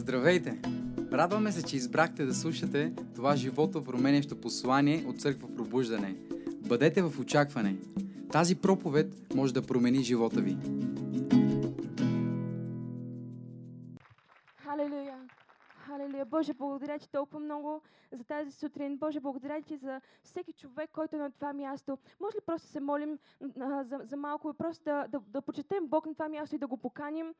Здравейте! Радваме се, че избрахте да слушате това живото променящо послание от Църква Пробуждане. Бъдете в очакване. Тази проповед може да промени живота ви. Халелуя! Халелуя! Боже, благодаря ти толкова много за тази сутрин. Боже, благодаря ти за всеки човек, който е на това място. Може ли просто се молим а, за, за малко и просто да, да, да почетем Бог на това място и да го поканим?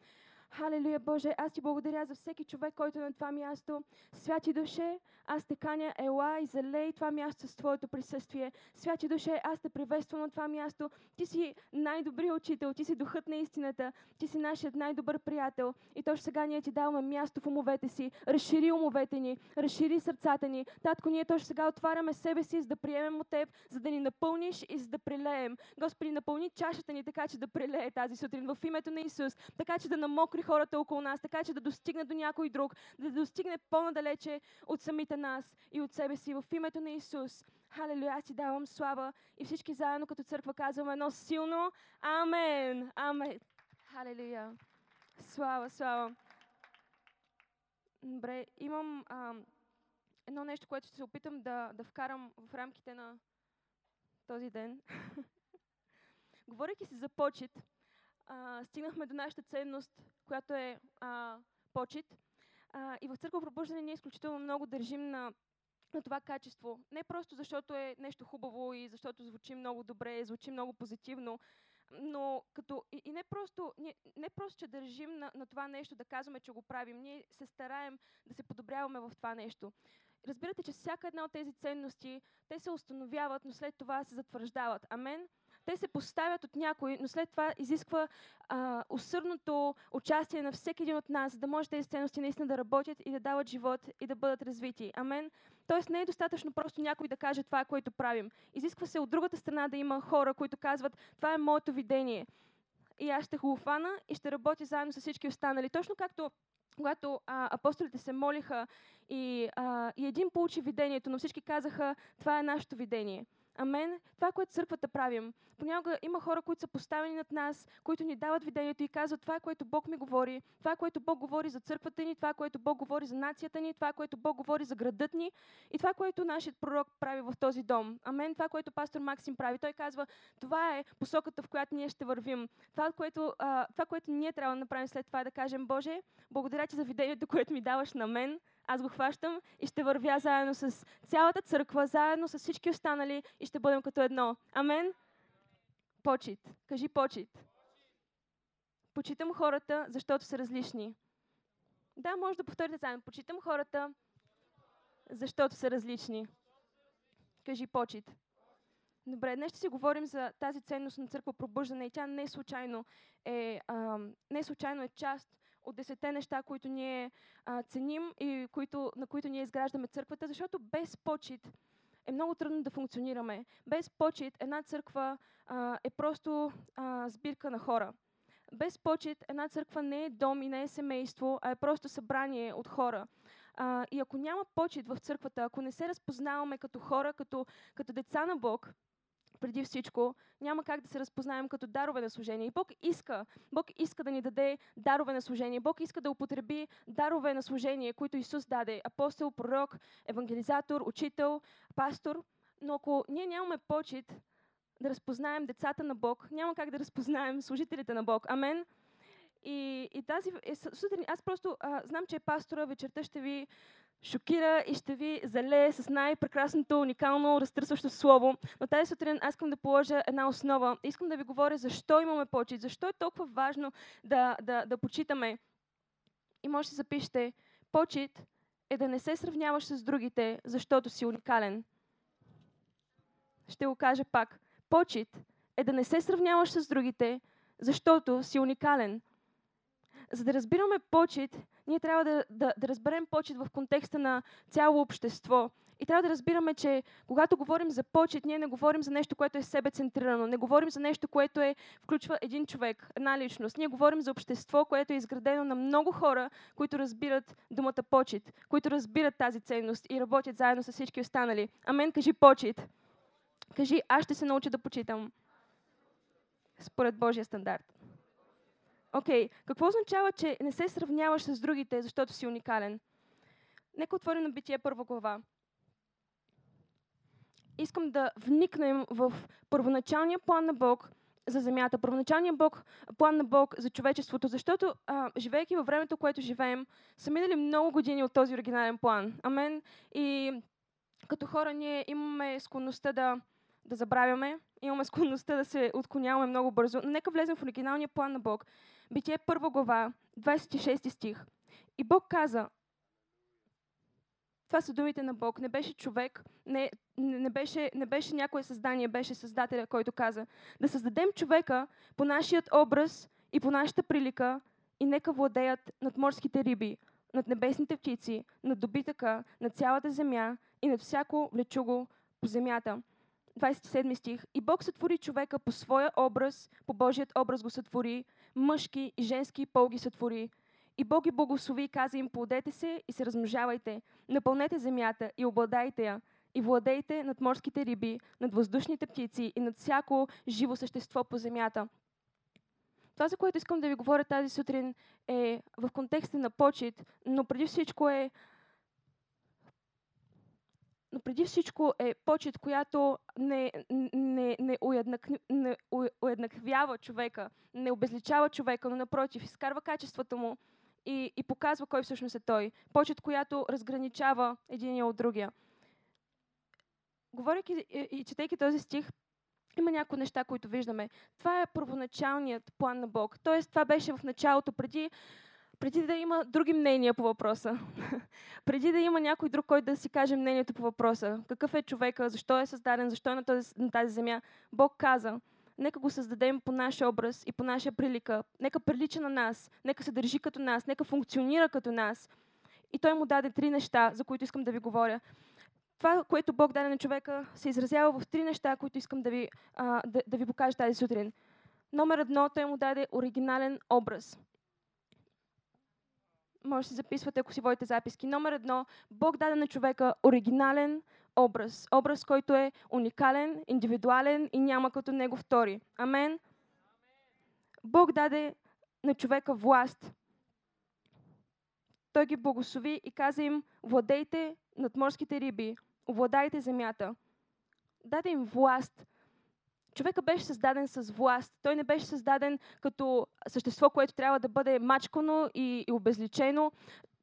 Халелуя, Боже, аз ти благодаря за всеки човек, който е на това място. Святи душе, аз те каня, ела и залей това място с Твоето присъствие. Святи душе, аз те приветствам на това място. Ти си най-добрият учител, ти си духът на истината, ти си нашият най-добър приятел. И точно сега ние ти даваме място в умовете си. Разшири умовете ни, разшири сърцата ни. Татко, ние точно сега отваряме себе си, за да приемем от Теб, за да ни напълниш и за да прилеем. Господи, напълни чашата ни така, че да прилее тази сутрин в името на Исус, така че да намокри хората около нас, така че да достигне до някой друг, да достигне по-надалече от самите нас и от себе си в името на Исус. Халелуя, аз ти давам слава и всички заедно като църква казваме едно силно Амен. Амен. Халелуя. Слава, слава. Добре, имам а, едно нещо, което ще се опитам да, да вкарам в рамките на този ден. Говорейки си за почет, а, стигнахме до нашата ценност, която е а, почет. А, и в църква пробуждане ние изключително много държим на, на това качество. Не просто защото е нещо хубаво и защото звучи много добре, звучи много позитивно, но като, и, и не, просто, не, не просто, че държим на, на това нещо, да казваме, че го правим, ние се стараем да се подобряваме в това нещо. Разбирате, че всяка една от тези ценности, те се установяват, но след това се затвърждават. Амен? Те се поставят от някой, но след това изисква а, усърдното участие на всеки един от нас, за да може тези ценности наистина да работят и да дават живот и да бъдат развити. Амен. Тоест не е достатъчно просто някой да каже това, което правим. Изисква се от другата страна да има хора, които казват, това е моето видение. И аз ще го фана и ще работя заедно с всички останали. Точно както когато а, апостолите се молиха и, а, и един получи видението, но всички казаха, това е нашето видение. Амен. Това, което църквата правим. Понякога има хора, които са поставени над нас, които ни дават видението и казват това, което Бог ми говори, това, което Бог говори за църквата ни, това, което Бог говори за нацията ни, това, което Бог говори за градът ни и това, което нашият пророк прави в този дом. Амен. Това, което пастор Максим прави. Той казва, това е посоката, в която ние ще вървим. Това, което, а, това, което ние трябва да направим след това е да кажем, Боже, благодаря ти за видението, което ми даваш на мен аз го хващам и ще вървя заедно с цялата църква, заедно с всички останали и ще бъдем като едно. Амен? Почит. Кажи почит. Почитам хората, защото са различни. Да, може да повторите заедно. Почитам хората, защото са различни. Кажи почит. Добре, днес ще си говорим за тази ценност на църква пробуждане и тя не случайно е, а, не случайно е част от десете неща, които ние а, ценим и които, на които ние изграждаме църквата, защото без почет е много трудно да функционираме. Без почет една църква а, е просто а, сбирка на хора. Без почет една църква не е дом и не е семейство, а е просто събрание от хора. А, и ако няма почет в църквата, ако не се разпознаваме като хора, като, като деца на Бог, преди всичко, няма как да се разпознаем като дарове на служение. И Бог иска, Бог иска да ни даде дарове на служение. Бог иска да употреби дарове на служение, които Исус даде. Апостол, пророк, евангелизатор, учител, пастор. Но ако ние нямаме почет да разпознаем децата на Бог, няма как да разпознаем служителите на Бог. Амен. И, и тази е, сутрин, аз просто а, знам, че пастора вечерта ще ви шокира и ще ви залее с най-прекрасното, уникално, разтърсващо слово. Но тази сутрин аз искам да положа една основа. Искам да ви говоря защо имаме почет, защо е толкова важно да, да, да почитаме. И може да запишете, почет е да не се сравняваш с другите, защото си уникален. Ще го кажа пак. Почет е да не се сравняваш с другите, защото си уникален. За да разбираме почет, ние трябва да, да, да разберем почет в контекста на цяло общество. И трябва да разбираме, че когато говорим за почет, ние не говорим за нещо, което е себецентрирано. Не говорим за нещо, което е, включва един човек, една личност. Ние говорим за общество, което е изградено на много хора, които разбират думата почет, които разбират тази ценност и работят заедно с всички останали. Амен, кажи почет. Кажи, аз ще се науча да почитам. Според Божия стандарт. Окей, okay. какво означава, че не се сравняваш с другите, защото си уникален? Нека отворим на Битие първа глава. Искам да вникнем в първоначалния план на Бог за земята, първоначалния Бог, план на Бог за човечеството, защото а, живейки във времето, което живеем, са минали много години от този оригинален план. Амен. И като хора ние имаме склонността да, да забравяме, имаме склонността да се отклоняваме много бързо, но нека влезем в оригиналния план на Бог. Битие първа глава, 26 стих. И Бог каза, това са думите на Бог. Не беше човек, не, не, беше, не беше някое създание, беше Създателя, който каза да създадем човека по нашият образ и по нашата прилика и нека владеят над морските риби, над небесните птици, над добитъка, над цялата земя и над всяко влечуго по земята. 27 стих. И Бог сътвори човека по своя образ, по Божият образ го сътвори, мъжки и женски пол ги сътвори. И Бог ги благослови и каза им, плодете се и се размножавайте, напълнете земята и обладайте я, и владейте над морските риби, над въздушните птици и над всяко живо същество по земята. Това, за което искам да ви говоря тази сутрин, е в контекста на почет, но преди всичко е но преди всичко е почет, която не, не, не, уеднак, не уеднаквява човека, не обезличава човека, но напротив, изкарва качествата му и, и показва кой всъщност е той. Почет, която разграничава един от другия. Говорейки и, и четейки този стих, има някои неща, които виждаме. Това е първоначалният план на Бог. Тоест, това беше в началото, преди, преди да има други мнения по въпроса. преди да има някой друг, който да си каже мнението по въпроса. Какъв е човека, защо е създаден, защо е на, този, на тази земя. Бог каза, нека го създадем по нашия образ и по наша прилика. Нека прилича на нас, нека се държи като нас, нека функционира като нас. И той му даде три неща, за които искам да ви говоря. Това, което Бог даде на човека, се изразява в три неща, които искам да ви, а, да, да ви покажа тази сутрин. Номер едно, той му даде оригинален образ. Може да си записвате, ако си водите записки. Номер едно, Бог даде на човека оригинален образ. Образ, който е уникален, индивидуален и няма като него втори. Амен. Бог даде на човека власт. Той ги благослови и каза им, владейте над морските риби, овладайте земята. Даде им власт. Човека беше създаден с власт. Той не беше създаден като същество, което трябва да бъде мачкано и, и обезличено.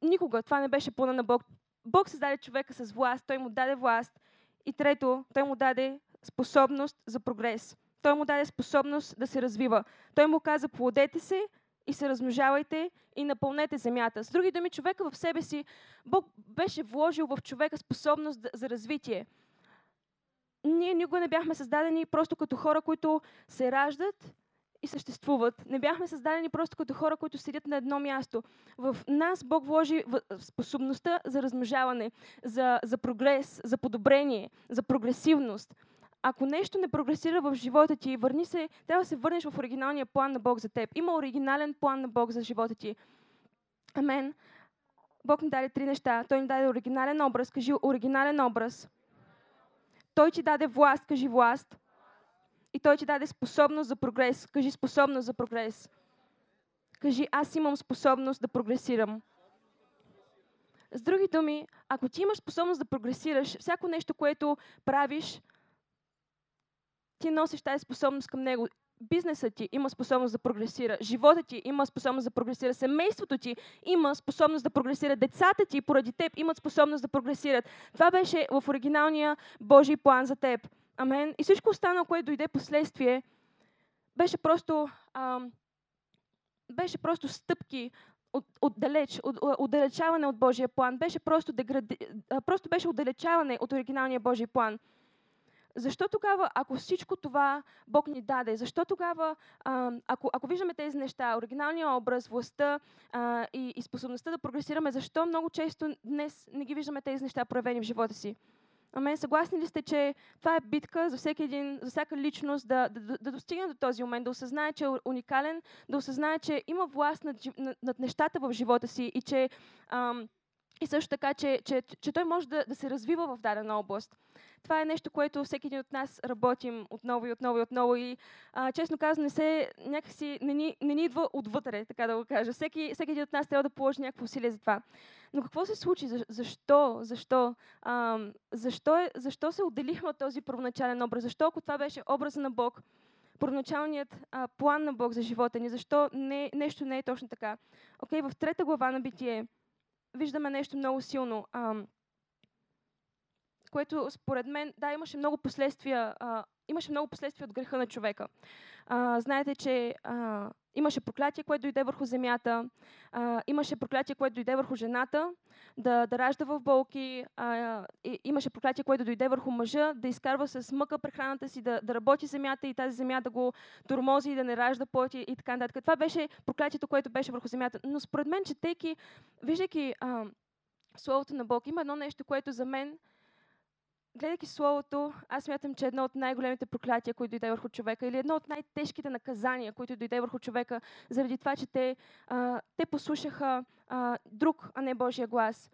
Никога. Това не беше плана на Бог. Бог създаде човека с власт, той му даде власт. И трето, той му даде способност за прогрес. Той му даде способност да се развива. Той му каза, плодете се и се размножавайте и напълнете земята. С други думи, човека в себе си, Бог беше вложил в човека способност за развитие. Ние никога не бяхме създадени просто като хора, които се раждат и съществуват. Не бяхме създадени просто като хора, които седят на едно място. В нас Бог вложи способността за размножаване, за, за прогрес, за подобрение, за прогресивност. Ако нещо не прогресира в живота ти, върни се, трябва да се върнеш в оригиналния план на Бог за теб. Има оригинален план на Бог за живота ти. Амен. Бог ни даде три неща. Той ни даде оригинален образ. Кажи оригинален образ. Той ти даде власт. Кажи власт. И Той ти даде способност за прогрес. Кажи способност за прогрес. Кажи, аз имам способност да прогресирам. С други думи, ако ти имаш способност да прогресираш, всяко нещо, което правиш, ти носиш тази способност към него. Бизнесът ти има способност да прогресира, живота ти има способност да прогресира, семейството ти има способност да прогресира, децата ти поради теб имат способност да прогресират. Това беше в оригиналния Божий план за теб. Амен. И всичко останало, което дойде последствие, беше просто, ам, беше просто стъпки от, отдалеч, от, отдалечаване от Божия план. Беше просто, дегради, просто беше отдалечаване от оригиналния Божий план. Защо тогава, ако всичко това Бог ни даде, защо тогава, ако, ако виждаме тези неща, оригиналния образ, властта а, и, и способността да прогресираме, защо много често днес не ги виждаме тези неща проявени в живота си? Ами, съгласни ли сте, че това е битка за всеки един, за всяка личност да, да, да достигне до този момент, да осъзнае, че е уникален, да осъзнае, че има власт над, над нещата в живота си и че ам, И също така, че, че, че той може да, да се развива в дадена област. Това е нещо, което всеки един от нас работим отново и отново и отново. И а, честно казано, не се, някакси не ни, не ни идва отвътре, така да го кажа. Всеки, всеки един от нас трябва да положи някакво усилие за това. Но какво се случи? Защо? Защо? А, защо, е, защо се отделихме от този първоначален образ? Защо, ако това беше образа на Бог, първоначалният а, план на Бог за живота ни, защо не, нещо не е точно така? Окей, в трета глава на Битие виждаме нещо много силно. А, което според мен, да, имаше много последствия, а, имаше много последствия от греха на човека. А, знаете, че а, имаше проклятие, което дойде върху земята, а, имаше проклятие, което дойде върху жената, да, да ражда в болки, а, и, имаше проклятие, което дойде върху мъжа, да изкарва с мъка прехраната си, да, да работи земята и тази земя да го тормози и да не ражда плоти и така нататък. Това беше проклятието, което беше върху земята. Но според мен, четейки, виждайки а, Словото на Бог, има едно нещо, което за мен гледайки Словото, аз смятам, че едно от най-големите проклятия, които дойде върху човека, или едно от най-тежките наказания, които дойде върху човека, заради това, че те, а, те послушаха а, друг, а не Божия глас.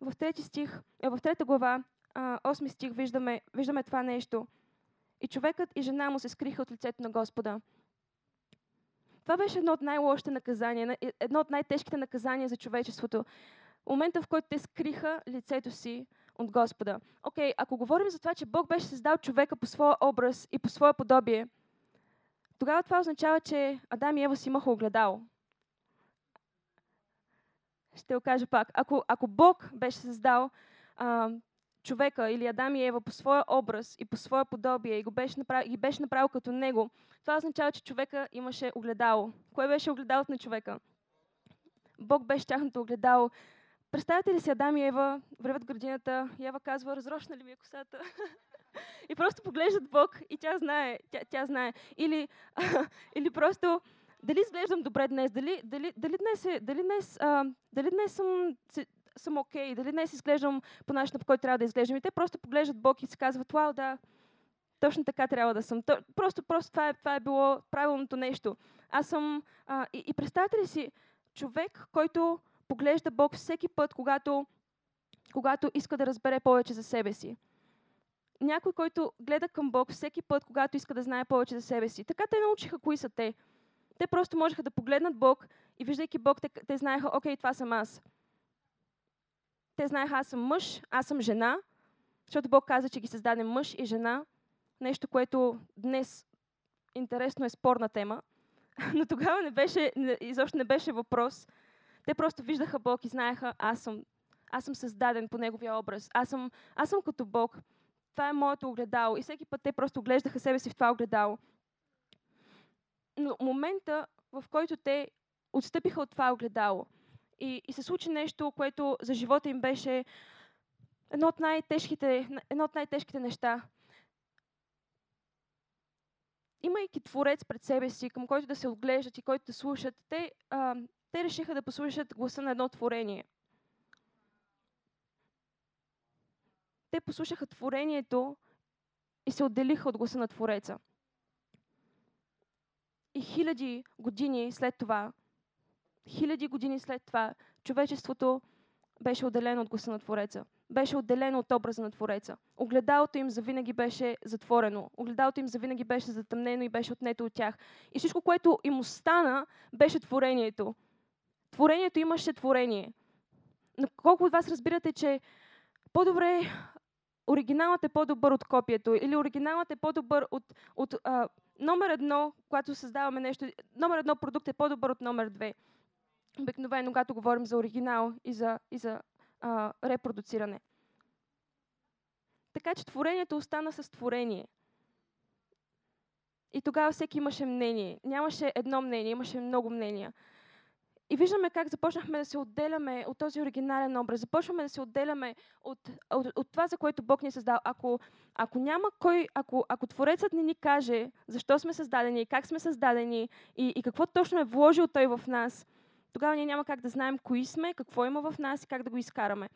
В трети стих, в трета глава, а, 8 стих, виждаме, виждаме това нещо. И човекът и жена му се скриха от лицето на Господа. Това беше едно от най-лошите наказания, едно от най-тежките наказания за човечеството. Момента, в който те скриха лицето си от Господа. Окей, okay, ако говорим за това, че Бог беше създал човека по своя образ и по свое подобие, тогава това означава, че Адам и Ева си имаха огледало. Ще го кажа пак. Ако, ако Бог беше създал а, човека или Адам и Ева по своя образ и по своя подобие и го беше направил, ги беше направил като него, това означава, че човека имаше огледало. Кое беше огледалото на човека? Бог беше тяхното огледало. Представете ли си Адам и Ева вървят градината и Ева казва, разрошна ли ми е косата? и просто поглеждат Бог и тя знае, тя, тя знае. Или, или просто, дали изглеждам добре днес, дали, дали, дали днес, е, дали днес, а, дали днес съм, съм окей, okay, дали днес изглеждам по начина, по който трябва да изглеждам. И те просто поглеждат Бог и си казват, вау, да, точно така трябва да съм. То, просто, просто това, е, това е било правилното нещо. Аз съм... А, и, и представете ли си, човек, който поглежда Бог всеки път, когато, когато иска да разбере повече за себе си. Някой, който гледа към Бог всеки път, когато иска да знае повече за себе си. Така те научиха кои са те. Те просто можеха да погледнат Бог и виждайки Бог, те, те знаеха, окей, това съм аз. Те знаеха, аз съм мъж, аз съм жена, защото Бог каза, че ги създаде мъж и жена. Нещо, което днес интересно е спорна тема, но тогава не беше, изобщо не беше въпрос. Те просто виждаха Бог и знаеха, аз съм, аз съм създаден по Неговия образ. Аз съм, аз съм като Бог. Това е моето огледало. И всеки път те просто оглеждаха себе си в това огледало. Но момента, в който те отстъпиха от това огледало и, и се случи нещо, което за живота им беше едно от най-тежките, едно от най-тежките неща. Имайки Творец пред себе си, към който да се отглеждат и който да слушат, те а, те решиха да послушат гласа на едно творение. Те послушаха творението и се отделиха от гласа на Твореца. И хиляди години след това, хиляди години след това, човечеството беше отделено от гласа на Твореца. Беше отделено от образа на Твореца. Огледалото им завинаги беше затворено. Огледалото им завинаги беше затъмнено и беше отнето от тях. И всичко, което им остана, беше творението творението имаше творение. Но колко от вас разбирате, че по-добре оригиналът е по-добър от копието или оригиналът е по-добър от, от а, номер едно, когато създаваме нещо, номер едно продукт е по-добър от номер две. Обикновено, когато говорим за оригинал и за, и за а, репродуциране. Така че творението остана с творение. И тогава всеки имаше мнение. Нямаше едно мнение, имаше много мнения. И виждаме как започнахме да се отделяме от този оригинален образ. Започваме да се отделяме от, от, от това, за което Бог ни е създал. Ако, ако няма кой, ако, ако Творецът не ни каже защо сме създадени, как сме създадени и, и какво точно е вложил Той в нас, тогава ние няма как да знаем кои сме, какво има в нас и как да го изкараме.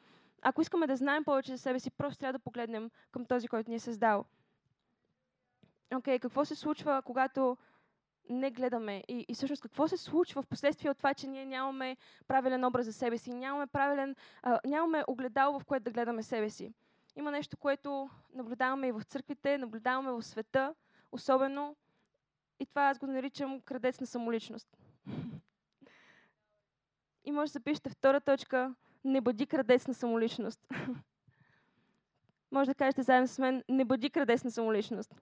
Ако искаме да знаем повече за себе си, просто трябва да погледнем към този, който ни е създал. Окей, okay, какво се случва, когато не гледаме. И, и всъщност какво се случва в последствие от това, че ние нямаме правилен образ за себе си, нямаме, правилен, а, нямаме огледало, в което да гледаме себе си. Има нещо, което наблюдаваме и в църквите, наблюдаваме в света, особено. И това аз го наричам крадец на самоличност. И може да запишете втора точка. Не бъди крадец на самоличност. може да кажете заедно с мен, не бъди крадец на самоличност.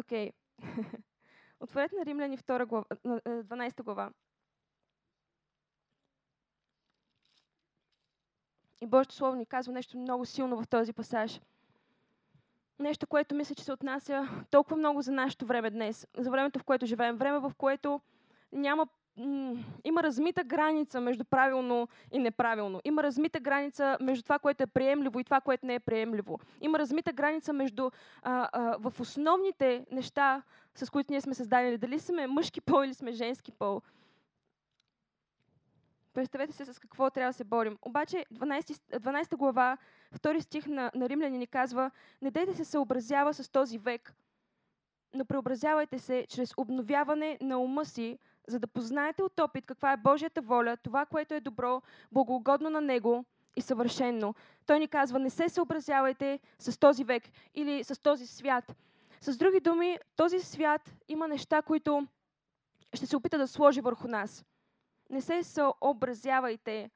Окей. Okay. Отворете на Римляни 2 глава, 12 е, глава. И Божието Слово ни казва нещо много силно в този пасаж. Нещо, което мисля, че се отнася толкова много за нашето време днес, за времето, в което живеем. Време, в което няма има размита граница между правилно и неправилно. Има размита граница между това, което е приемливо и това, което не е приемливо. Има размита граница между а, а, в основните неща, с които ние сме създадени. Дали сме мъжки пол или сме женски пол. Представете се с какво трябва да се борим. Обаче 12, 12 глава, втори стих на, на Римляни ни казва, не дайте се съобразява с този век, но преобразявайте се чрез обновяване на ума си, за да познаете от опит каква е Божията воля, това, което е добро, благоугодно на Него и съвършенно. Той ни казва, не се съобразявайте с този век или с този свят. С други думи, този свят има неща, които ще се опита да сложи върху нас. Не се съобразявайте.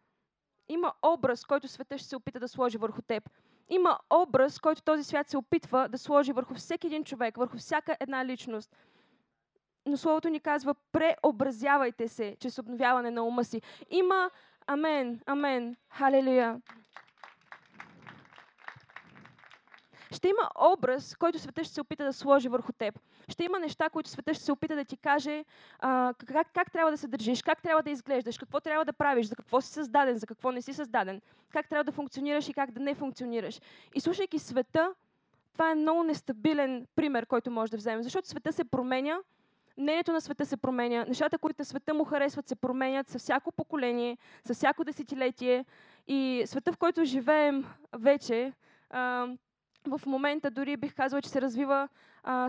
Има образ, който света ще се опита да сложи върху теб. Има образ, който този свят се опитва да сложи върху всеки един човек, върху всяка една личност но Словото ни казва, преобразявайте се чрез обновяване на ума си. Има, амен, амен, халелуя. Ще има образ, който света ще се опита да сложи върху теб. Ще има неща, които света ще се опита да ти каже а, как, как трябва да се държиш, как трябва да изглеждаш, какво трябва да правиш, за какво си създаден, за какво не си създаден, как трябва да функционираш и как да не функционираш. И слушайки света, това е много нестабилен пример, който може да вземем, защото света се променя, мнението на света се променя, нещата, които на света му харесват, се променят със всяко поколение, със всяко десетилетие. И света, в който живеем вече, в момента дори бих казала, че се развива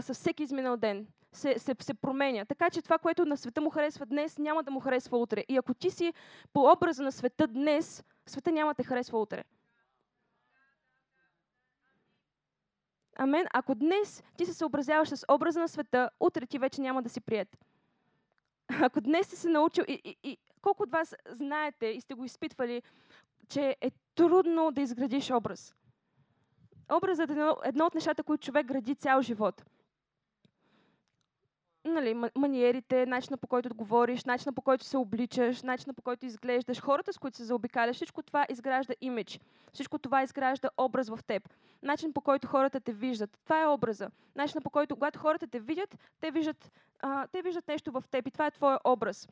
със всеки изминал ден. Се, се, се променя. Така че това, което на света му харесва днес, няма да му харесва утре. И ако ти си по образа на света днес, света няма да те харесва утре. Амен. Ако днес ти се съобразяваш с образа на света, утре ти вече няма да си прият. Ако днес си се научил и, и, и колко от вас знаете и сте го изпитвали, че е трудно да изградиш образ. Образът е едно, едно от нещата, които човек гради цял живот – нали, маниерите, начина по който говориш, начина по който се обличаш, начина по който изглеждаш, хората с които се заобикаляш, всичко това изгражда имидж. Всичко това изгражда образ в теб. Начин по който хората те виждат. Това е образа. Начина по който, когато хората те видят, те виждат, а, те виждат нещо в теб и това е твоя образ.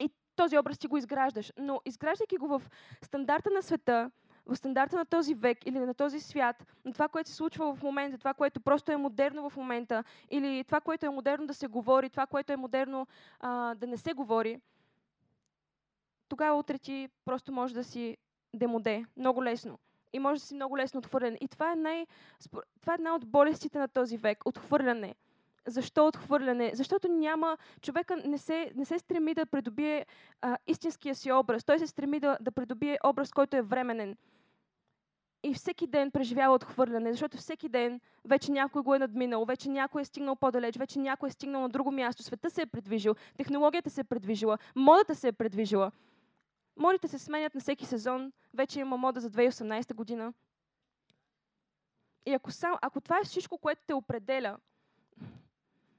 И този образ ти го изграждаш. Но изграждайки го в стандарта на света, в стандарта на този век или на този свят, на това, което се случва в момента, това, което просто е модерно в момента, или това, което е модерно да се говори, това, което е модерно а, да не се говори, тогава утре ти просто може да си демоде. Много лесно. И може да си много лесно отхвърлен. И това е, най, това е една от болестите на този век. Отхвърляне. Защо отхвърляне? Защото няма, човека не се, не се стреми да придобие а, истинския си образ. Той се стреми да, да придобие образ, който е временен и всеки ден преживява отхвърляне, защото всеки ден вече някой го е надминал, вече някой е стигнал по-далеч, вече някой е стигнал на друго място, света се е предвижил, технологията се е предвижила, модата се е предвижила. Модите се сменят на всеки сезон, вече има мода за 2018 година. И ако, сам, ако това е всичко, което те определя,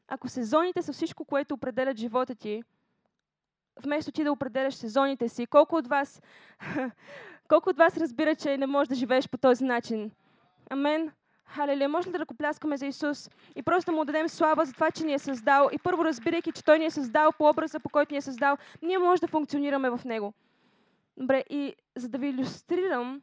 ако сезоните са всичко, което определят живота ти, вместо ти да определяш сезоните си, колко от вас колко от вас разбира, че не можеш да живееш по този начин? Амен. Халеле, може ли да ръкопляскаме за Исус и просто му дадем слава за това, че ни е създал и първо разбирайки, че Той ни е създал по образа, по който ни е създал, ние може да функционираме в Него. Добре, и за да ви иллюстрирам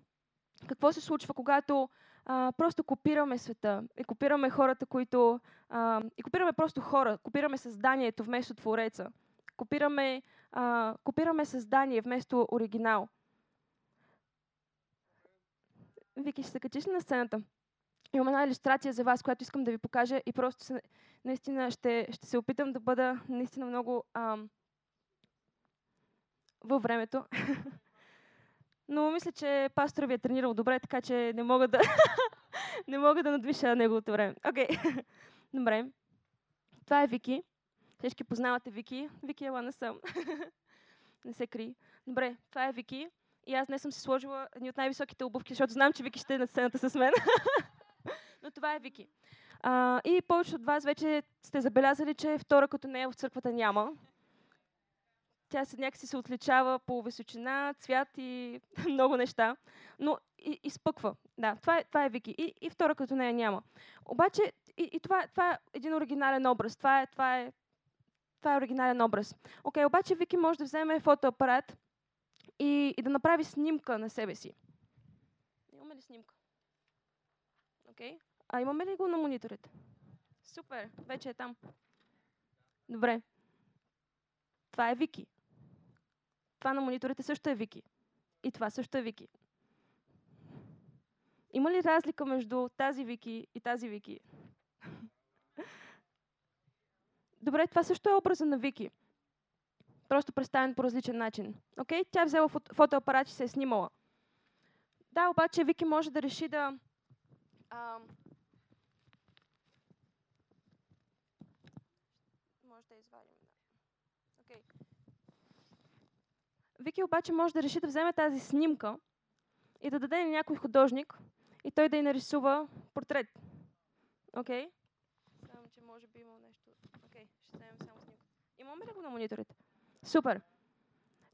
какво се случва, когато а, просто копираме света и копираме хората, които... А, и копираме просто хора, копираме създанието вместо Твореца. Копираме, а, копираме създание вместо оригинал. Вики, ще се качиш на сцената. имам една иллюстрация за вас, която искам да ви покажа и просто се, наистина ще, ще се опитам да бъда наистина много ам, във времето. Но мисля, че пастора ви е тренирал добре, така че не мога да, не мога да надвиша неговото време. Окей. Okay. Добре. Това е Вики. Всички познавате Вики. Вики, ела не съм. не се кри. Добре, това е Вики. И аз днес съм си сложила едни от най-високите обувки, защото знам, че Вики ще е на сцената с мен. Но това е Вики. А, и повече от вас вече сте забелязали, че втора като нея в църквата няма. Тя се някакси се отличава по височина, цвят и много неща. Но и, изпъква. Да, това е, това е Вики. И, и втора като нея няма. Обаче, и, и това, това е един оригинален образ. Това е, това е, това е оригинален образ. Окей, okay, обаче Вики може да вземе фотоапарат и, и да направи снимка на себе си. Имаме ли снимка? Окей. Okay. А имаме ли го на мониторите? Супер, вече е там. Добре. Това е Вики. Това на мониторите също е Вики. И това също е Вики. Има ли разлика между тази Вики и тази Вики? Добре, това също е образа на Вики. Просто представен по различен начин. Okay? Тя е взела фотоапарат и се е снимала. Да, обаче Вики може да реши да... А, може да извадим. Да. Okay. Вики обаче може да реши да вземе тази снимка и да даде на някой художник и той да й нарисува портрет. Окей? Okay? Само, че може би има нещо. Окей, okay, ще вземем само снимка. Имаме ли го на мониторите? Супер.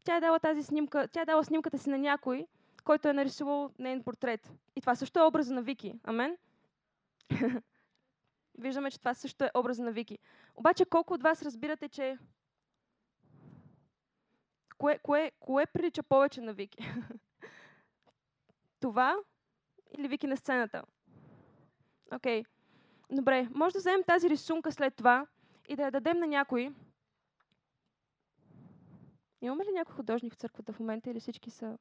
Тя е дала тази снимка, тя е дала снимката си на някой, който е нарисувал нейн портрет. И това също е образа на Вики. Амен? Виждаме, че това също е образа на Вики. Обаче колко от вас разбирате, че кое, кое, кое прилича повече на Вики? това или Вики на сцената? Окей. Okay. Добре, може да вземем тази рисунка след това и да я дадем на някой, Имаме ли някой художник в църквата в момента или всички са...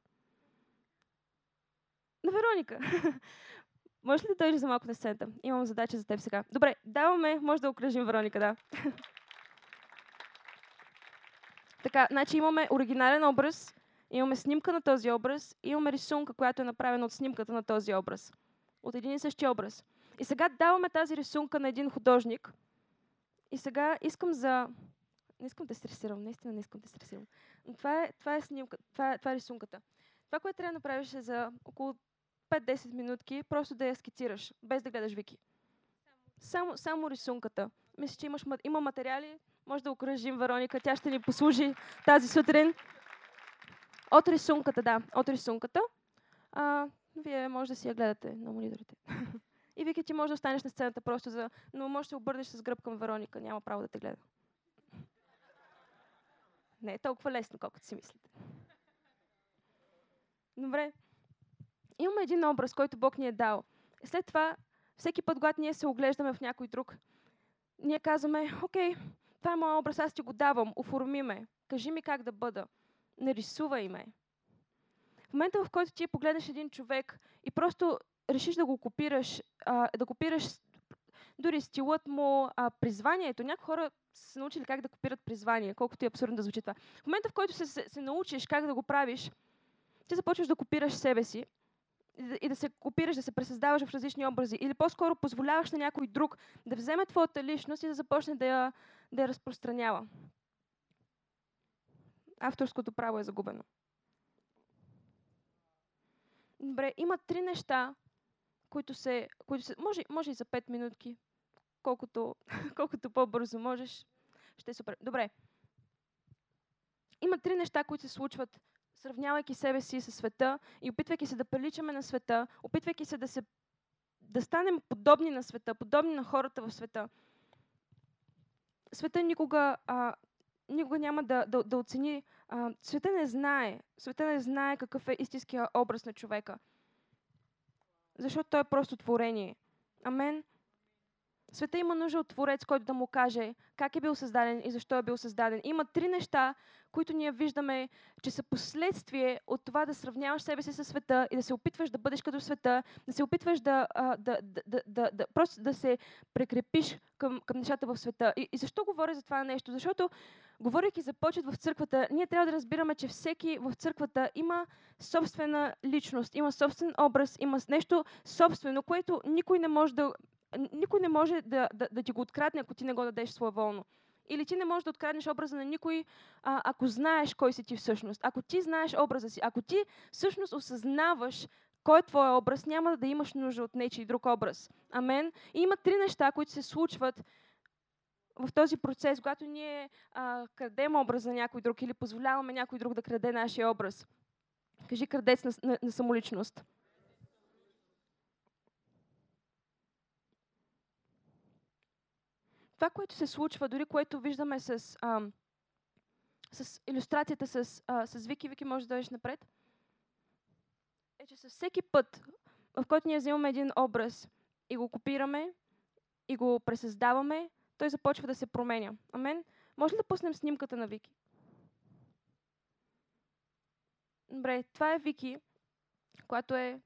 На Вероника! може ли да дойдеш за малко на сцената? Имам задача за теб сега. Добре, даваме, може да окръжим Вероника, да. така, значи имаме оригинален образ, имаме снимка на този образ, имаме рисунка, която е направена от снимката на този образ. От един и същи образ. И сега даваме тази рисунка на един художник. И сега искам за не искам да стресирам, наистина не искам да стресирам. Но това е, това е снимка, това е, това е рисунката. Това, което трябва да направиш е за около 5-10 минутки, просто да я скицираш, без да гледаш вики. Само, само рисунката. Мисля, че имаш, има материали, може да окръжим Вероника, тя ще ни послужи тази сутрин. От рисунката, да, от рисунката. А, вие може да си я гледате на мониторите. И вики, ти може да останеш на сцената просто за... Но може да се обърнеш с гръб към Вероника, няма право да те гледа. Не е толкова лесно, колкото си мислите. Добре. Имаме един образ, който Бог ни е дал. След това, всеки път, когато ние се оглеждаме в някой друг, ние казваме, окей, това е моят образ, аз ти го давам, оформи ме, кажи ми как да бъда, нарисувай ме. В момента, в който ти погледнеш един човек и просто решиш да го копираш, а, да копираш дори стилът му, а, призванието. Някои хора са научили как да копират призвание, колкото и абсурдно да звучи това. В момента, в който се, се, се научиш как да го правиш, ти започваш да копираш себе си и да, и да се копираш, да се пресъздаваш в различни образи. Или по-скоро позволяваш на някой друг да вземе твоята личност и да започне да я, да я разпространява. Авторското право е загубено. Добре, има три неща, които се, които се може, може и за 5 минутки, колкото, колкото по-бързо можеш, ще е супер. Добре. Има три неща, които се случват, сравнявайки себе си със света и опитвайки се да приличаме на света, опитвайки се да, се, да станем подобни на света, подобни на хората в света. Света никога, а, никога няма да, да, да оцени. А, света не знае. Света не знае какъв е истинския образ на човека. Защото той е просто творение. Амен. Света има нужда от Творец, който да му каже как е бил създаден и защо е бил създаден. Има три неща, които ние виждаме, че са последствие от това да сравняваш себе си със света и да се опитваш да бъдеш като света, да се опитваш да, да, да, да, да, да просто да се прекрепиш към, към нещата в света. И, и защо говоря за това нещо? Защото, говоряки за почет в църквата, ние трябва да разбираме, че всеки в църквата има собствена личност, има собствен образ, има нещо собствено, което никой не може да никой не може да, да, да ти го открадне, ако ти не го дадеш своеволно. Или ти не можеш да откраднеш образа на никой, а, ако знаеш кой си ти всъщност. Ако ти знаеш образа си, ако ти всъщност осъзнаваш кой е твой образ, няма да имаш нужда от нечи друг образ. Амен. И има три неща, които се случват в този процес, когато ние а, крадем образ на някой друг или позволяваме някой друг да краде нашия образ. Кажи крадец на, на, на самоличност. Това, което се случва, дори което виждаме с, а, с иллюстрацията с, а, с Вики, Вики може да дойдеш напред, е, че със всеки път, в който ние взимаме един образ и го копираме, и го пресъздаваме, той започва да се променя. Амен? Може ли да пуснем снимката на Вики? Добре, това е Вики, която е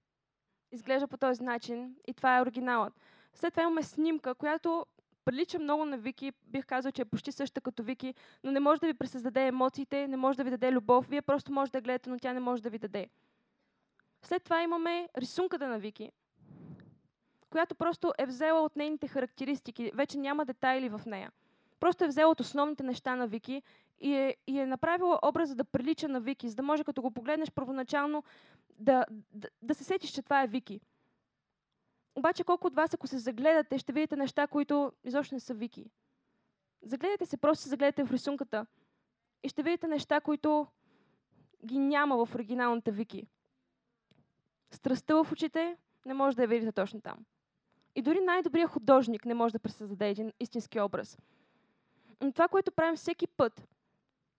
изглежда по този начин и това е оригиналът. След това имаме снимка, която прилича много на Вики, бих казал, че е почти съща като Вики, но не може да ви пресъздаде емоциите, не може да ви даде любов. Вие просто може да гледате, но тя не може да ви даде. След това имаме рисунката на Вики, която просто е взела от нейните характеристики. Вече няма детайли в нея. Просто е взела от основните неща на Вики и е, и е направила образа да прилича на Вики, за да може като го погледнеш първоначално да, да, да се сетиш, че това е Вики. Обаче колко от вас, ако се загледате, ще видите неща, които изобщо не са вики. Загледайте се, просто се загледайте в рисунката и ще видите неща, които ги няма в оригиналната вики. Страстта в очите не може да я видите точно там. И дори най-добрият художник не може да пресъздаде един истински образ. Но това, което правим всеки път,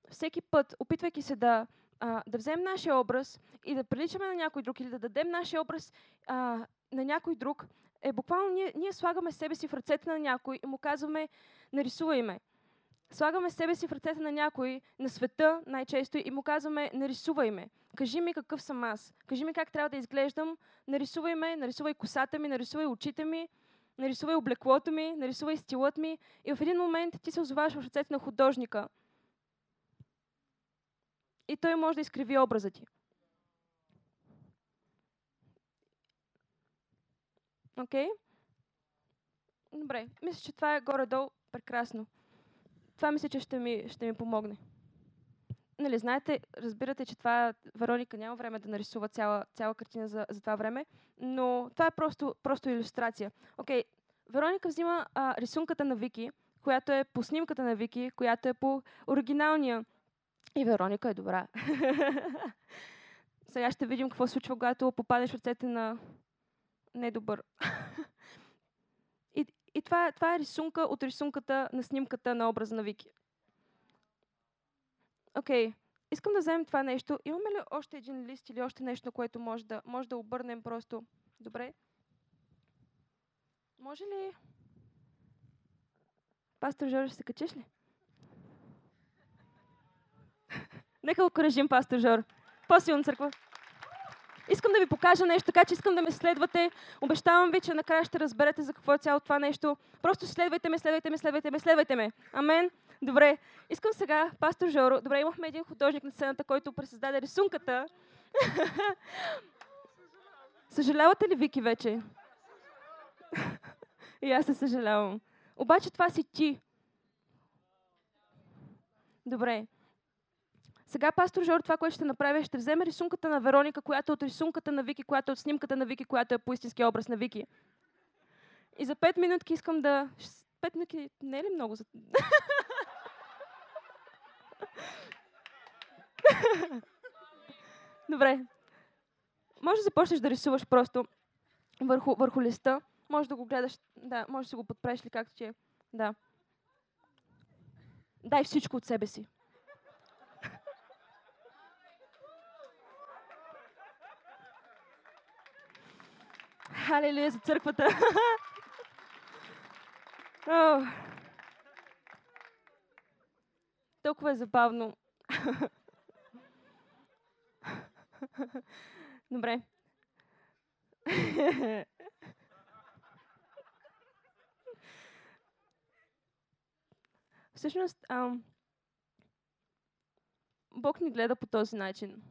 всеки път, опитвайки се да, а, да вземем нашия образ и да приличаме на някой друг или да дадем нашия образ а, на някой друг, е буквално ние, ние слагаме себе си в ръцете на някой и му казваме, нарисувай ме. Слагаме себе си в ръцете на някой, на света най-често, и му казваме, нарисувай ме. Кажи ми какъв съм аз. Кажи ми как трябва да изглеждам. Нарисувай ме, нарисувай косата ми, нарисувай очите ми, нарисувай облеклото ми, нарисувай стилът ми. И в един момент ти се озоваваш в ръцете на художника. И той може да изкриви образа ти. Окей? Okay? Добре. Мисля, че това е горе-долу прекрасно. Това мисля, че ще ми, ще ми помогне. Нали, знаете, разбирате, че това Вероника няма време да нарисува цяла, цяла картина за, за това време, но това е просто, просто иллюстрация. Окей, okay. Вероника взима а, рисунката на Вики, която е по снимката на Вики, която е по оригиналния. И Вероника е добра. Сега ще видим какво случва, когато попадеш в ръцете на недобър. и и това, това е рисунка от рисунката на снимката на образа на Вики. Окей, okay. искам да вземем това нещо. Имаме ли още един лист или още нещо, което може да, може да обърнем просто? Добре. Може ли... Пастор Жорж, се качиш ли? Нека окоръжим пастор Жор. По-силна църква. Искам да ви покажа нещо, така че искам да ме следвате. Обещавам ви, че накрая ще разберете за какво е цяло това нещо. Просто следвайте ме, следвайте ме, следвайте ме, следвайте ме. Амен. Добре. Искам сега, пастор Жоро, добре, имахме един художник на сцената, който пресъздаде рисунката. Съжалявате ли, Вики, вече? И аз се съжалявам. Обаче това си ти. Добре. Сега пастор Жор това, което ще направи, ще вземе рисунката на Вероника, която е от рисунката на Вики, която е от снимката на Вики, която е по истински образ на Вики. И за пет минутки искам да... Пет минутки не е ли много за... Добре. Може да започнеш да рисуваш просто върху, върху листа. Може да го гледаш, да, може да си го подпреш ли както ти е. Да. Дай всичко от себе си. Халелуя за църквата. О, толкова е забавно. Добре. Всъщност, ам, Бог ни гледа по този начин.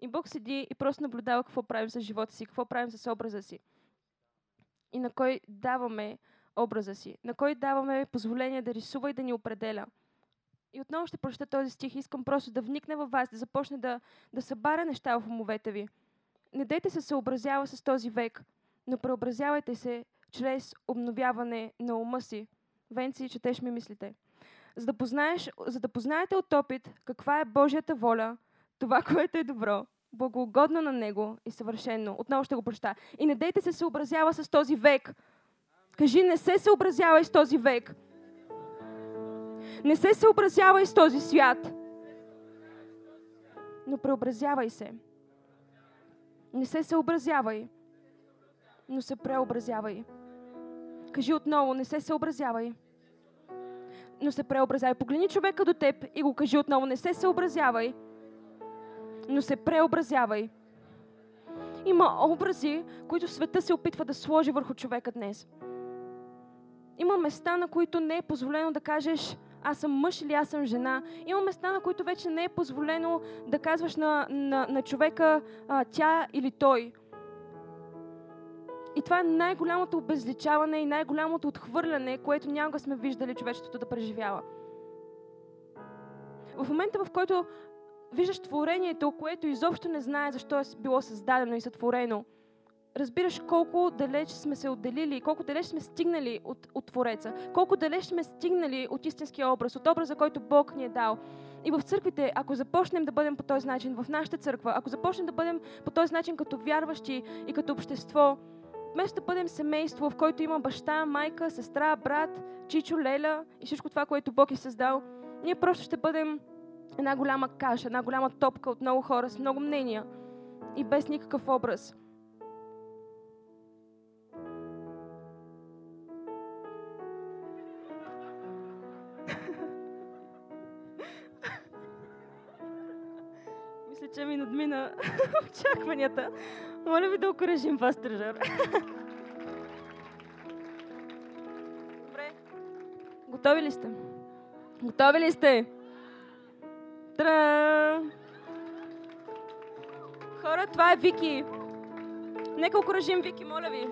И Бог седи и просто наблюдава какво правим с живота си, какво правим с образа си. И на кой даваме образа си, на кой даваме позволение да рисува и да ни определя. И отново ще прочета този стих. Искам просто да вникне във вас, да започне да, да събаря неща в умовете ви. Не дейте се съобразява с този век, но преобразявайте се чрез обновяване на ума си. Венци, четеш ми мислите. За да, познаеш, за да познаете от опит каква е Божията воля, това, което е добро, благоугодно на Него и съвършено. Отново ще го прочета. И не дейте се съобразява с този век. Кажи, не се съобразявай с този век. Не се съобразявай с този свят. Но преобразявай се. Не се съобразявай, но се преобразявай. Кажи отново, не се съобразявай, но се преобразявай. Погледни човека до теб и го кажи отново, не се съобразявай, но се преобразявай. Има образи, които света се опитва да сложи върху човека днес. Има места, на които не е позволено да кажеш аз съм мъж или аз съм жена. Има места, на които вече не е позволено да казваш на, на, на човека а, тя или той. И това е най-голямото обезличаване и най-голямото отхвърляне, което някога сме виждали човечеството да преживява. В момента, в който виждаш творението, което изобщо не знае защо е било създадено и сътворено, разбираш колко далеч сме се отделили, колко далеч сме стигнали от, от Твореца, колко далеч сме стигнали от истинския образ, от образа, който Бог ни е дал. И в църквите, ако започнем да бъдем по този начин, в нашата църква, ако започнем да бъдем по този начин като вярващи и като общество, вместо да бъдем семейство, в който има баща, майка, сестра, брат, чичо, леля и всичко това, което Бог е създал, ние просто ще бъдем една голяма каша, една голяма топка от много хора с много мнения и без никакъв образ. Мисля, че ми надмина очакванията. Моля ви да окоръжим пастор Жор. Добре. Готови ли сте? Готови ли сте? Хора, това е Вики. Нека окоръжим Вики, моля ви.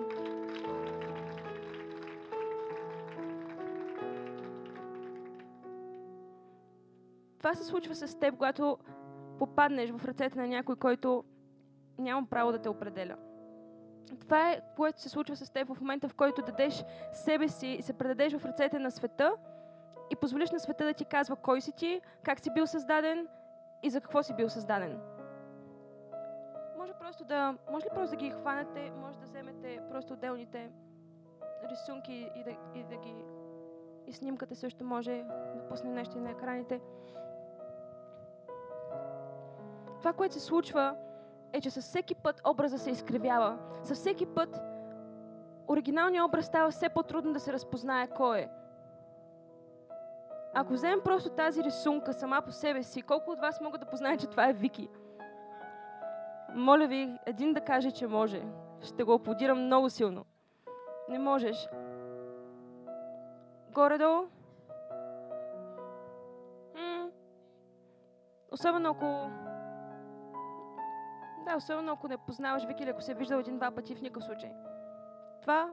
Това се случва с теб, когато попаднеш в ръцете на някой, който няма право да те определя. Това е, което се случва с теб в момента, в който дадеш себе си и се предадеш в ръцете на света и позволиш на света да ти казва кой си ти, как си бил създаден и за какво си бил създаден. Може просто да, може ли просто да ги хванете, може да вземете просто отделните рисунки и да, и да ги и снимката също може да пусне нещо на екраните. Това, което се случва, е, че със всеки път образа се изкривява. Със всеки път оригиналният образ става все по-трудно да се разпознае кой е. Ако вземем просто тази рисунка сама по себе си, колко от вас могат да познаят, че това е Вики? Моля ви, един да каже, че може. Ще го аплодирам много силно. Не можеш. Горе-долу. Особено ако да, особено ако не познаваш Вики или ако се е виждал един-два пъти в никакъв случай. Това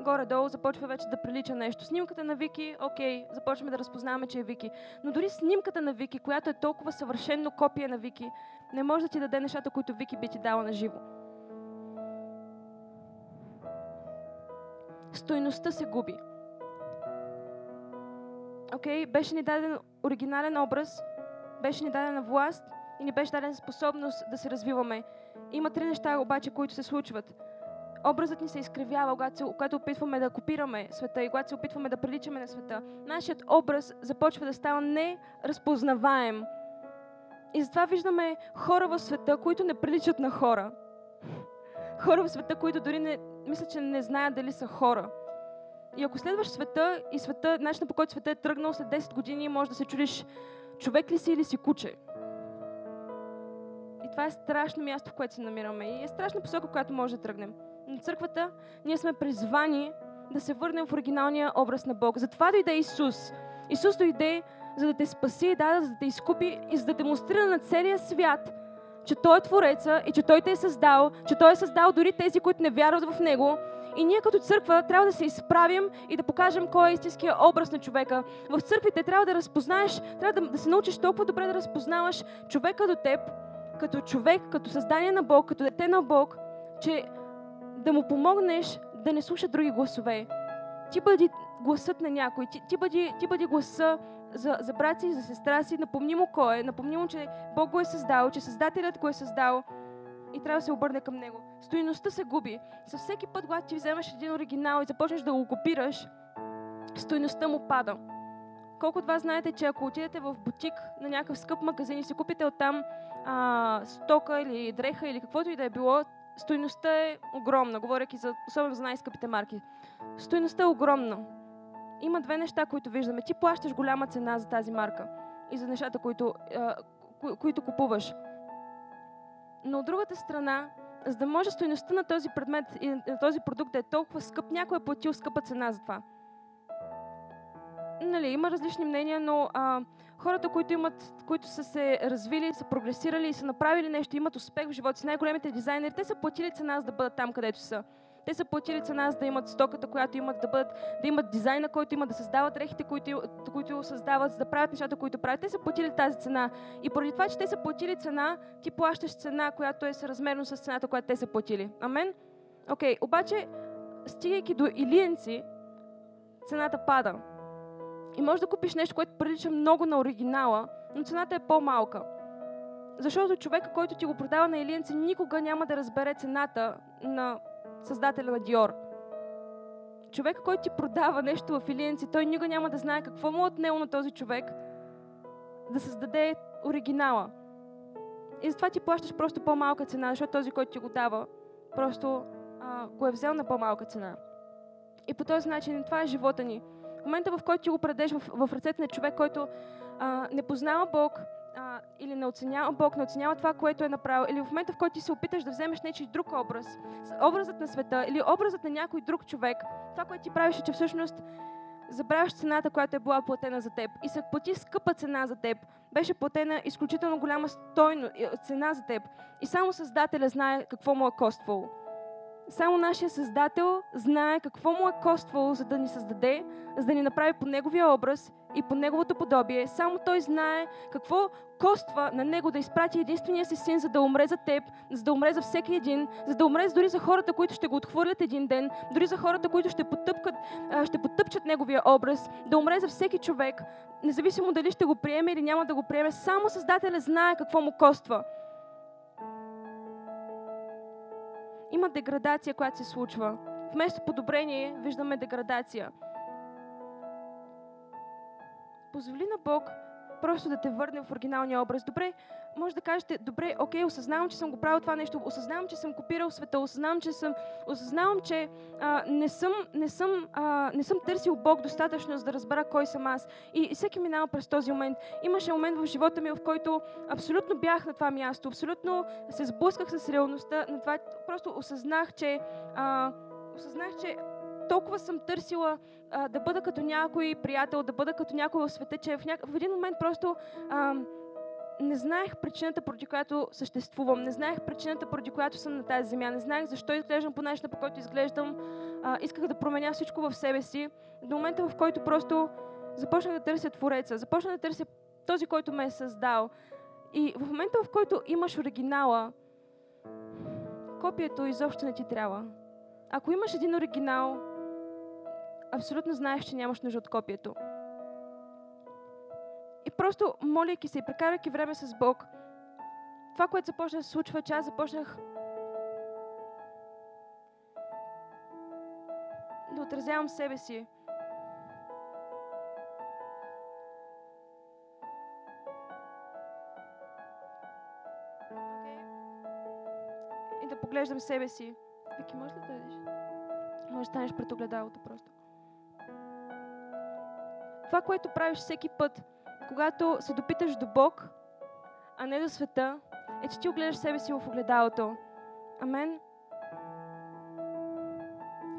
горе-долу започва вече да прилича нещо. Снимката на Вики, окей, започваме да разпознаваме, че е Вики. Но дори снимката на Вики, която е толкова съвършенно копия на Вики, не може да ти даде нещата, които Вики би ти дала на живо. Стойността се губи. Окей, беше ни даден оригинален образ, беше ни дадена власт и ни беше дадена способност да се развиваме. Има три неща обаче, които се случват. Образът ни се изкривява, когато, се, когато опитваме да копираме света и когато се опитваме да приличаме на света. Нашият образ започва да става неразпознаваем. И затова виждаме хора в света, които не приличат на хора. Хора в света, които дори не, мисля, че не знаят дали са хора. и ако следваш света и света, начинът по който света е тръгнал след 10 години, може да се чудиш човек ли си или си куче. И това е страшно място, в което се намираме. И е страшна посока, която може да тръгнем. Но църквата, ние сме призвани да се върнем в оригиналния образ на Бог. Затова дойде Исус. Исус дойде, за да те спаси, да, за да те изкупи и за да демонстрира на целия свят, че Той е Твореца и че Той те е създал, че Той е създал дори тези, които не вярват в Него. И ние като църква трябва да се изправим и да покажем кой е истинския образ на човека. В църквите трябва да разпознаеш, трябва да, да се научиш толкова добре да разпознаваш човека до теб, като човек, като създание на Бог, като дете на Бог, че да му помогнеш да не слуша други гласове. Ти бъди гласът на някой, ти, ти, бъди, ти бъди гласа за, за брат си и за сестра си, напомни му кой е, напомни му, че Бог го е създал, че Създателят го е създал и трябва да се обърне към него. Стоиността се губи. За всеки път, когато ти вземеш един оригинал и започнеш да го копираш, стоиността му пада. Колко от вас знаете, че ако отидете в бутик на някакъв скъп магазин и си купите оттам а, стока или дреха или каквото и да е било, стоиността е огромна, говоряки за, особено за най-скъпите марки. Стоиността е огромна. Има две неща, които виждаме. Ти плащаш голяма цена за тази марка и за нещата, които, а, ко- които купуваш. Но от другата страна, за да може стоеността на този предмет и на този продукт да е толкова скъп, някой е платил скъпа цена за това. Нали, има различни мнения, но а, хората, които, имат, които са се развили, са прогресирали и са направили нещо, имат успех в живота си, най-големите дизайнери, те са платили цена за да бъдат там, където са. Те са платили цена за да имат стоката, която имат, да, бъдат, да имат дизайна, който имат, да създават дрехите, които, които създават, да правят нещата, които правят. Те са платили тази цена. И поради това, че те са платили цена, ти плащаш цена, която е съразмерно с цената, която те са платили. Амен? Окей, okay. обаче, стигайки до илиенци, цената пада. И можеш да купиш нещо, което прилича много на оригинала, но цената е по-малка. Защото човека, който ти го продава на илиенци, никога няма да разбере цената на създателя на Диор. Човек, който ти продава нещо в Илиенци, той никога няма да знае какво му е отнело на този човек да създаде оригинала. И затова ти плащаш просто по-малка цена, защото този, който ти го дава, просто а, го е взел на по-малка цена. И по този начин това е живота ни. В момента, в който ти го предеш в, в ръцете на човек, който а, не познава Бог, а, или не оценява Бог, не оценява това, което е направил, или в момента, в който ти се опиташ да вземеш нечи друг образ, образът на света или образът на някой друг човек, това, което ти правиш е, че всъщност забравяш цената, която е била платена за теб и се плати скъпа цена за теб. Беше платена изключително голяма стойно, цена за теб. И само Създателя знае какво му е коствало. Само нашия Създател знае какво му е коствало, за да ни създаде, за да ни направи по Неговия образ и по Неговото подобие. Само Той знае какво коства на Него да изпрати единствения си син, за да умре за теб, за да умре за всеки един, за да умре дори за хората, които ще го отхвърлят един ден, дори за хората, които ще, потъпкат, ще потъпчат Неговия образ, да умре за всеки човек, независимо дали ще го приеме или няма да го приеме. Само Създателя знае какво му коства. Има деградация, която се случва. Вместо подобрение, виждаме деградация. Позволи на Бог просто да те върне в оригиналния образ. Добре, може да кажете, добре, окей, осъзнавам, че съм го правил това нещо, осъзнавам, че съм копирал света, осъзнавам, че съм, осъзнавам, че а, не, съм, не, съм, а, не съм търсил Бог достатъчно, за да разбера кой съм аз. И, и всеки минава през този момент. Имаше момент в живота ми, в който абсолютно бях на това място, абсолютно се сблъсках с реалността на това. Просто осъзнах, че, а, осъзнах, че толкова съм търсила а, да бъда като някой приятел, да бъда като някой в света, че в, ня... в един момент просто а, не знаех причината, поради която съществувам, не знаех причината, поради която съм на тази земя, не знаех защо изглеждам по начина, по който изглеждам. А, исках да променя всичко в себе си. До момента, в който просто започнах да търся Твореца, започнах да търся този, който ме е създал. И в момента, в който имаш оригинала, копието изобщо не ти трябва. Ако имаш един оригинал, абсолютно знаеш, че нямаш нужда от копието. И просто, моляйки се и прекарвайки време с Бог, това, което започна да се случва, че аз започнах да отразявам себе си. Okay. И да поглеждам себе си. Вики, може ли да дойдеш? Може да станеш пред огледалото просто. Това, което правиш всеки път, когато се допиташ до Бог, а не до света, е, че ти огледаш себе си в огледалото. Амен.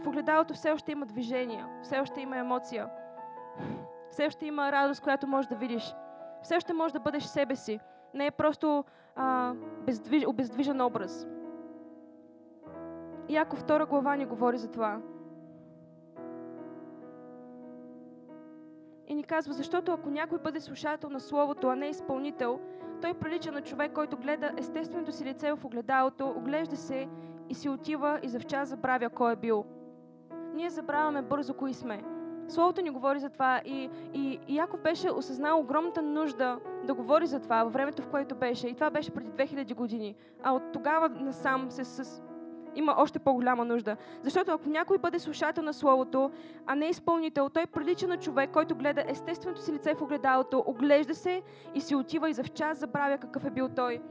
В огледалото все още има движение, все още има емоция, все още има радост, която можеш да видиш. Все още можеш да бъдеш себе си. Не е просто а, бездвиж, обездвижен образ. И ако втора глава ни говори за това. И ни казва, защото ако някой бъде слушател на Словото, а не изпълнител, той прилича на човек, който гледа естественото си лице в огледалото, оглежда се и си отива и завчас забравя кой е бил. Ние забравяме бързо кои сме. Словото ни говори за това и, и, и Яков беше осъзнал огромната нужда да говори за това във времето, в което беше. И това беше преди 2000 години. А от тогава насам се, с, има още по-голяма нужда. Защото ако някой бъде слушател на Словото, а не изпълнител, той прилича на човек, който гледа естественото си лице в огледалото, оглежда се и си отива и за час забравя какъв е бил той.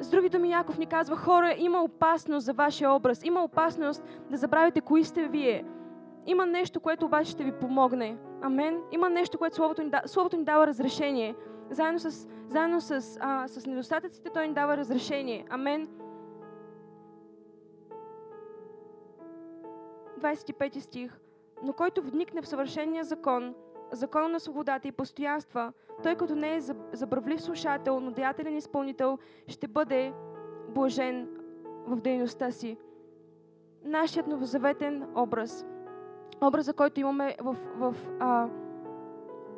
С други думи, Яков ни казва, хора, има опасност за вашия образ, има опасност да забравите кои сте вие. Има нещо, което обаче ще ви помогне. Амен. Има нещо, което Словото ни, да, Словото ни дава разрешение. Заедно с, заедно с, а, с недостатъците Той ни дава разрешение. Амен. 25 стих. Но който вникне в съвършения закон, закона на свободата и постоянства, той като не е забравлив слушател, но деятелен изпълнител, ще бъде блажен в дейността си. Нашият новозаветен образ, образа, който имаме в, в, а,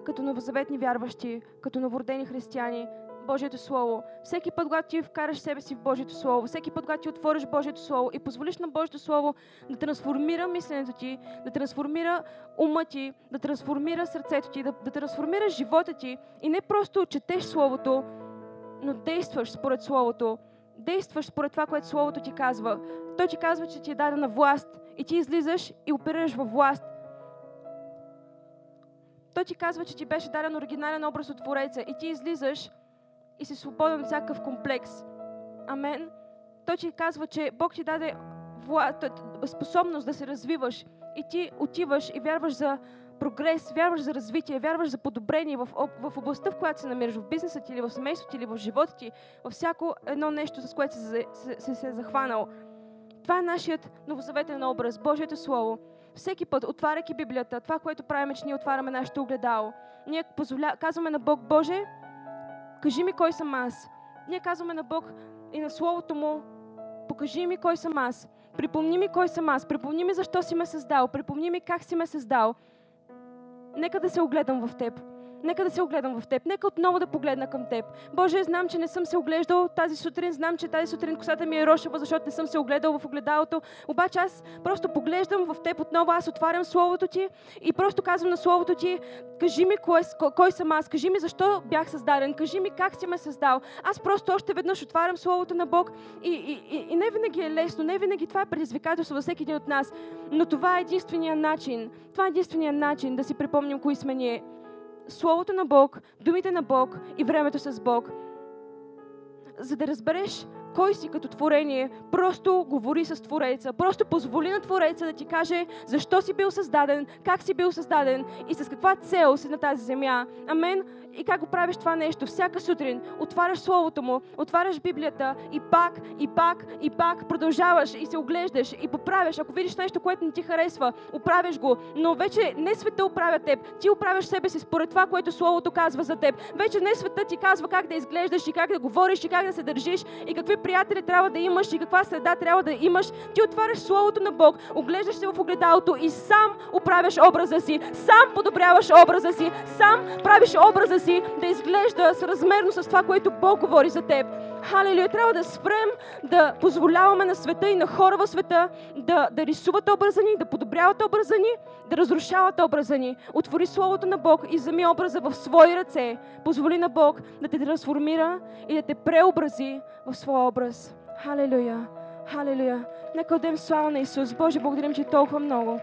като новозаветни вярващи, като новородени християни, Божието Слово. Всеки път, когато ти вкараш себе си в Божието Слово, всеки път, когато ти отвориш Божието Слово и позволиш на Божието Слово да трансформира мисленето ти, да трансформира ума ти, да трансформира сърцето ти, да, да трансформира живота ти и не просто четеш Словото, но действаш според Словото. Действаш според това, което Словото ти казва. Той ти казва, че ти е дадена власт и ти излизаш и оперираш във власт. Той ти казва, че ти беше даден оригинален образ от Твореца и ти излизаш и си свободен от всякакъв комплекс. Амен. Той ти казва, че Бог ти даде способност да се развиваш и ти отиваш и вярваш за прогрес, вярваш за развитие, вярваш за подобрение в, в областта, в която се намираш, в бизнеса ти или в семейството ти или в живота ти, във всяко едно нещо, с което се, се, се, се захванал. Това е нашият новозаветен образ, Божието Слово. Всеки път, отваряйки Библията, това, което правим, е, че ние отваряме нашето огледало. Ние позволя... казваме на Бог, Боже, кажи ми кой съм аз. Ние казваме на Бог и на Словото Му, покажи ми кой съм аз. Припомни ми кой съм аз. Припомни ми защо си ме създал. Припомни ми как си ме създал. Нека да се огледам в Теб. Нека да се огледам в теб. Нека отново да погледна към теб. Боже, знам, че не съм се оглеждал тази сутрин. Знам, че тази сутрин косата ми е рошева, защото не съм се огледал в огледалото. Обаче аз просто поглеждам в теб отново. Аз отварям Словото ти и просто казвам на Словото ти, кажи ми кой, кой съм аз, кажи ми защо бях създаден, кажи ми как си ме създал. Аз просто още веднъж отварям Словото на Бог и, и, и, и не винаги е лесно, не винаги това е предизвикателство за всеки един от нас, но това е единствения начин. Това е единствения начин да си припомним кои сме ние. Словото на Бог, думите на Бог и времето с Бог. За да разбереш кой си като творение, просто говори с Твореца. Просто позволи на Твореца да ти каже защо си бил създаден, как си бил създаден и с каква цел си на тази земя. Амен. И как го правиш това нещо? Всяка сутрин отваряш Словото му, отваряш Библията и пак, и пак, и пак продължаваш и се оглеждаш и поправяш. Ако видиш нещо, което не ти харесва, оправяш го. Но вече не света оправя теб. Ти оправяш себе си според това, което Словото казва за теб. Вече не света ти казва как да изглеждаш и как да говориш и как да се държиш и какви приятели трябва да имаш и каква среда трябва да имаш. Ти отваряш Словото на Бог, оглеждаш се в огледалото и сам оправяш образа си. Сам подобряваш образа си. Сам правиш образа си да изглежда съразмерно с това, което Бог говори за теб. Халелуя! Трябва да спрем да позволяваме на света и на хора в света да, да рисуват образа ни, да подобряват образа ни, да разрушават образа ни. Отвори Словото на Бог и вземи образа в свои ръце. Позволи на Бог да те трансформира и да те преобрази в своя образ. Халелуя! Халелуя! Нека отдем слава на Исус. Боже, благодарим, че толкова много.